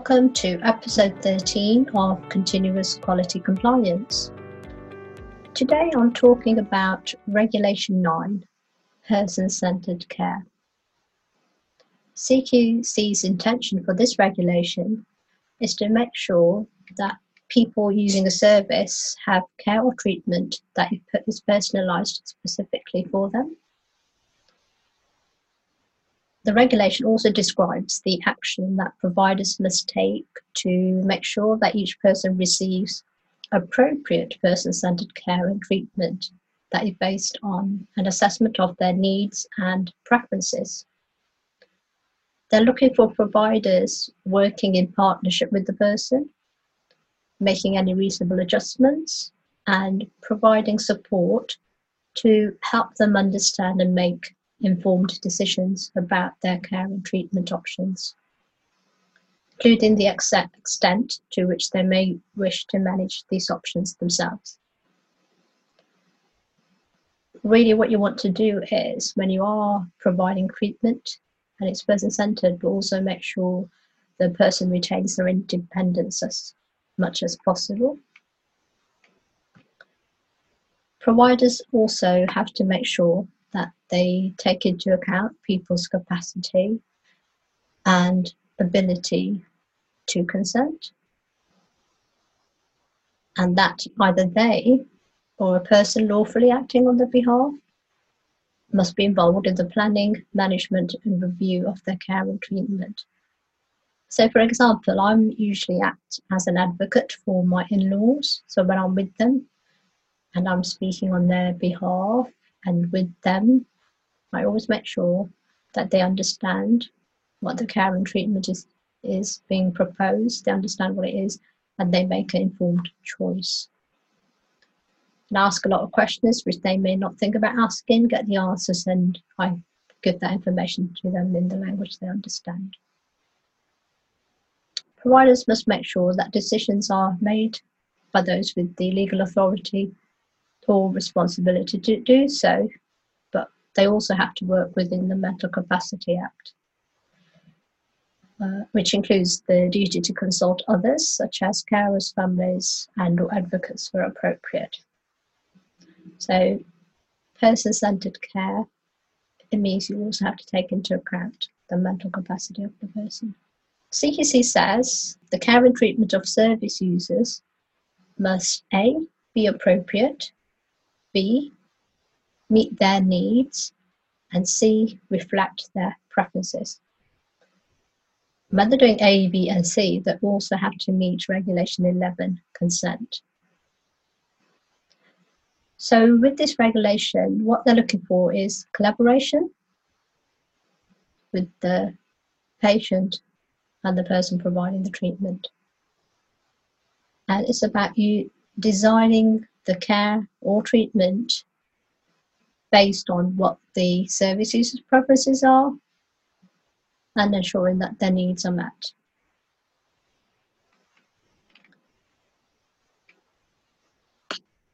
Welcome to episode 13 of Continuous Quality Compliance. Today I'm talking about Regulation 9 Person Centered Care. CQC's intention for this regulation is to make sure that people using a service have care or treatment that is personalised specifically for them the regulation also describes the action that providers must take to make sure that each person receives appropriate person centered care and treatment that is based on an assessment of their needs and preferences. They're looking for providers working in partnership with the person, making any reasonable adjustments, and providing support to help them understand and make informed decisions about their care and treatment options, including the extent to which they may wish to manage these options themselves. Really, what you want to do is when you are providing treatment and it's person centered, but also make sure the person retains their independence as much as possible. Providers also have to make sure that they take into account people's capacity and ability to consent, and that either they or a person lawfully acting on their behalf must be involved in the planning, management, and review of their care and treatment. So, for example, I'm usually act as an advocate for my in laws. So, when I'm with them and I'm speaking on their behalf, and with them, I always make sure that they understand what the care and treatment is is being proposed. They understand what it is, and they make an informed choice. And ask a lot of questions which they may not think about asking, get the answers, and I give that information to them in the language they understand. Providers must make sure that decisions are made by those with the legal authority or responsibility to do so, but they also have to work within the Mental Capacity Act, uh, which includes the duty to consult others, such as carers, families, and or advocates where appropriate. So, person-centered care it means you also have to take into account the mental capacity of the person. CQC says the care and treatment of service users must A. be appropriate, B. Meet their needs. And C. Reflect their preferences. When they're doing A, B, and C, they also have to meet Regulation 11 consent. So, with this regulation, what they're looking for is collaboration with the patient and the person providing the treatment. And it's about you designing the care or treatment based on what the service user's preferences are and ensuring that their needs are met.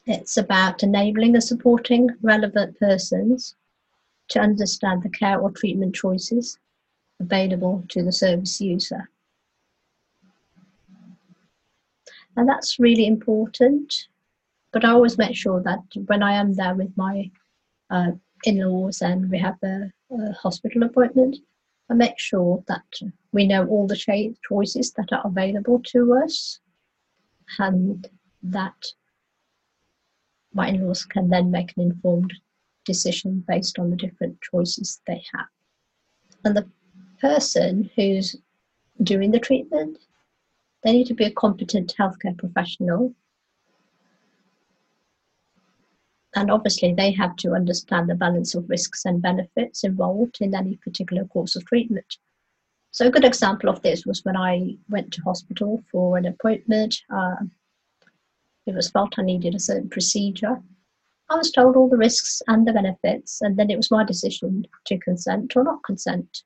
It's about enabling and supporting relevant persons to understand the care or treatment choices available to the service user. And that's really important but I always make sure that when I am there with my uh, in-laws and we have a, a, hospital appointment, I make sure that we know all the choices that are available to us, and that my in-laws can then make an informed decision based on the different choices they have. And the person who's doing the treatment, they need to be a competent healthcare professional And obviously, they have to understand the balance of risks and benefits involved in any particular course of treatment. So, a good example of this was when I went to hospital for an appointment. Uh, it was felt I needed a certain procedure. I was told all the risks and the benefits, and then it was my decision to consent or not consent.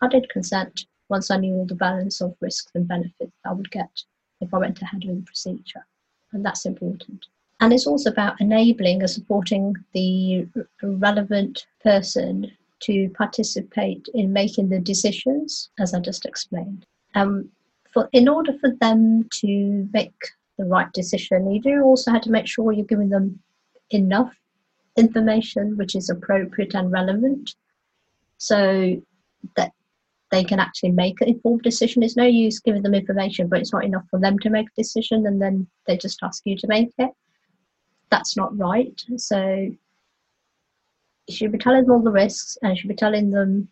I did consent once I knew all the balance of risks and benefits I would get if I went ahead with the procedure, and that's important. And it's also about enabling and supporting the relevant person to participate in making the decisions, as I just explained. Um, for in order for them to make the right decision, you do also have to make sure you're giving them enough information which is appropriate and relevant so that they can actually make an informed decision. It's no use giving them information, but it's not enough for them to make a decision and then they just ask you to make it. That's not right. So you should be telling them all the risks and you should be telling them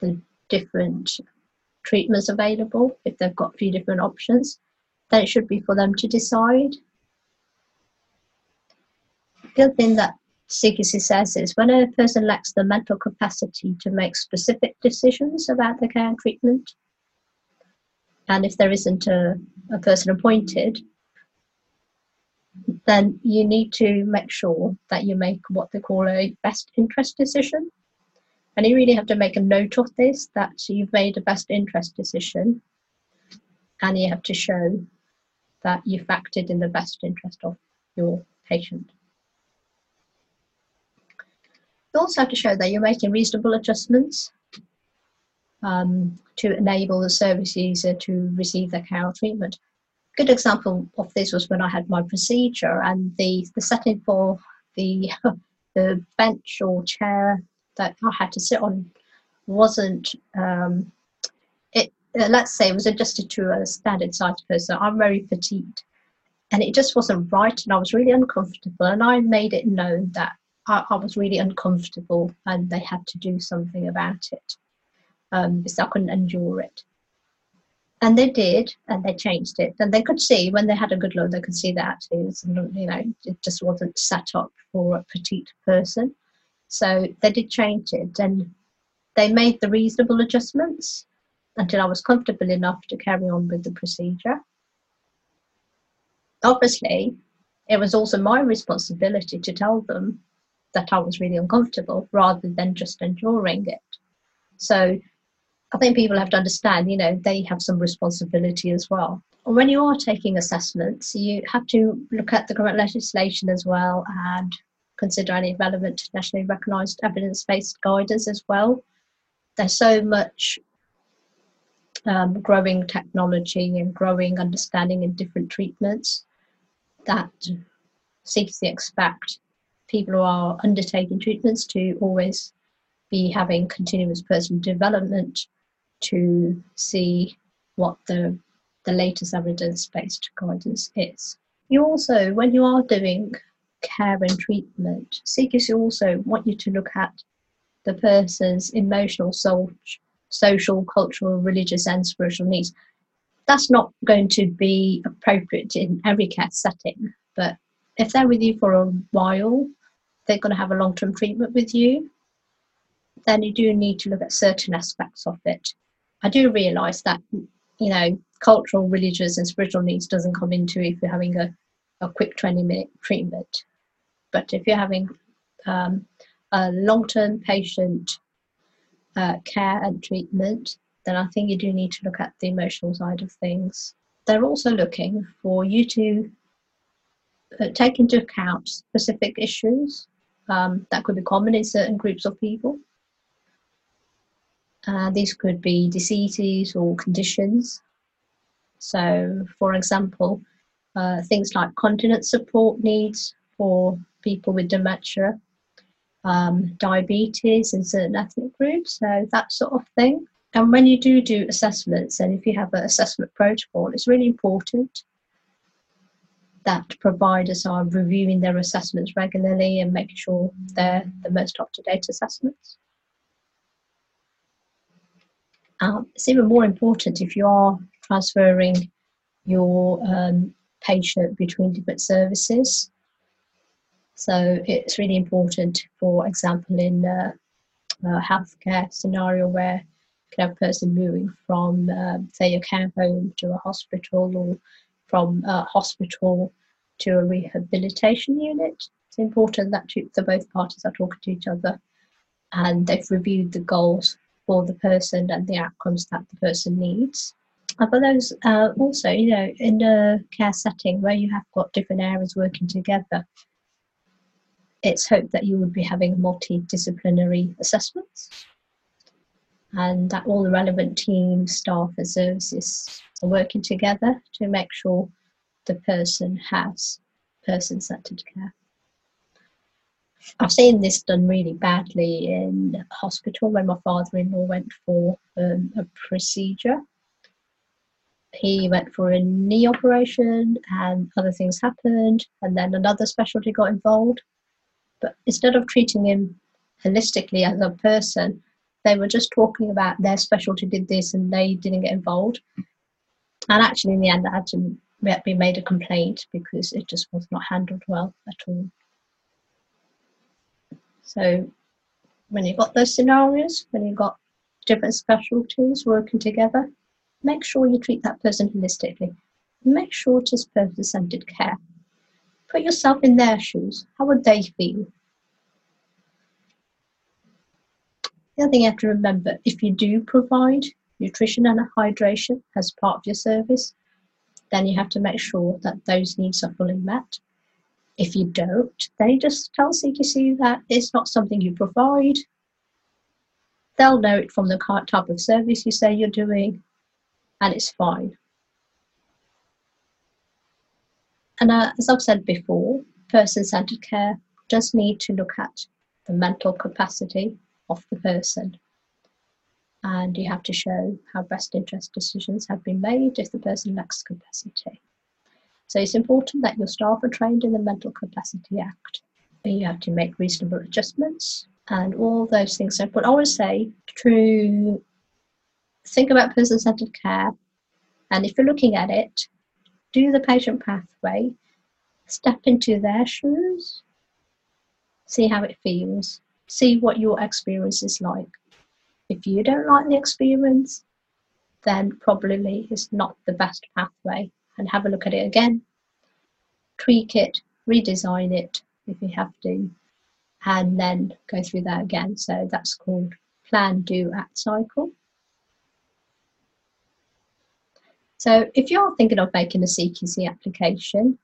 the different treatments available if they've got a few different options. Then it should be for them to decide the other thing that CQC says is when a person lacks the mental capacity to make specific decisions about the care and treatment, and if there isn't a, a person appointed, then you need to make sure that you make what they call a best interest decision. And you really have to make a note of this that you've made a best interest decision, and you have to show that you've in the best interest of your patient. You also have to show that you're making reasonable adjustments um, to enable the service user to receive their care or treatment. A good example of this was when I had my procedure and the, the setting for the, the bench or chair that I had to sit on wasn't, um, it, uh, let's say, it was adjusted to a standard size person. I'm very petite and it just wasn't right and I was really uncomfortable and I made it known that I, was really uncomfortable and they had to do something about it um, because I couldn't endure it. And they did, and they changed it. And they could see when they had a good look, they could see that was, you know, it just wasn't set up for a petite person. So they did change it, and they made the reasonable adjustments until I was comfortable enough to carry on with the procedure. Obviously, it was also my responsibility to tell them that I was really uncomfortable rather than just enduring it. So I think people have to understand, you know, they have some responsibility as well. When you are taking assessments, you have to look at the current legislation as well and consider any relevant nationally recognised evidence based guidance as well. There's so much um, growing technology and growing understanding in different treatments that CQC expect people who are undertaking treatments to always be having continuous personal development to see what the the latest evidence-based guidance is. You also, when you are doing care and treatment, CQC also want you to look at the person's emotional, social, social, cultural, religious, and spiritual needs. That's not going to be appropriate in every care setting, but if they're with you for a while, they're going to have a long term treatment with you, then you do need to look at certain aspects of it. I do realise that, you know, cultural, religious, and spiritual needs doesn't come into if you're having a, a quick 20 minute treatment. But if you're having um, a long term patient uh, care and treatment, then I think you do need to look at the emotional side of things. They're also looking for you to uh, take into account specific issues um, that could be common in certain groups of people. Uh, these could be diseases or conditions. So, for example, uh, things like continence support needs for people with dementia, um, diabetes in certain ethnic groups, so that sort of thing. And when you do do assessments, and if you have an assessment protocol, it's really important that providers are reviewing their assessments regularly and making sure they're the most up to date assessments. Um, it's even more important if you are transferring your um, patient between different services. So it's really important, for example, in a, a healthcare scenario where you can have a person moving from, um, say, a care home to a hospital or from a hospital to a rehabilitation unit. It's important that the both parties are talking to each other and they've reviewed the goals for the person and the outcomes that the person needs. And for those uh, also, you know, in a care setting where you have got different areas working together, it's hoped that you would be having multidisciplinary assessments and that all the relevant teams, staff, and services are working together to make sure the person has person centered care. I've seen this done really badly in hospital when my father in law went for um, a procedure. He went for a knee operation and other things happened, and then another specialty got involved. But instead of treating him holistically as a person, they were just talking about their specialty did this and they didn't get involved. And actually, in the end, I had to be made a complaint because it just was not handled well at all. So, when you've got those scenarios, when you've got different specialties working together, make sure you treat that person holistically. Make sure it is person centered care. Put yourself in their shoes. How would they feel? The other thing you have to remember if you do provide nutrition and hydration as part of your service, then you have to make sure that those needs are fully met. If you don't, then you just tell CQC that it's not something you provide. They'll know it from the type of service you say you're doing, and it's fine. And uh, as I've said before, person centered care does need to look at the mental capacity of the person. And you have to show how best interest decisions have been made if the person lacks capacity. So it's important that your staff are trained in the Mental Capacity Act. You have to make reasonable adjustments and all those things. So, but I always say to think about person centered care. And if you're looking at it, do the patient pathway, step into their shoes, see how it feels, see what your experience is like. If you don't like the experience, then probably it's not the best pathway and have a look at it again, tweak it, redesign it if you have to, and then go through that again. So that's called plan, do, act cycle. So if you're thinking of making a CQC application,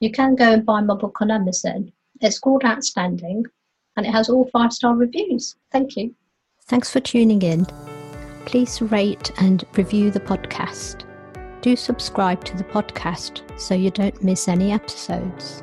you can go and buy my book on Amazon. It's called Outstanding and it has all five star reviews. Thank you. Thanks for tuning in. Please rate and review the podcast. Do subscribe to the podcast so you don't miss any episodes.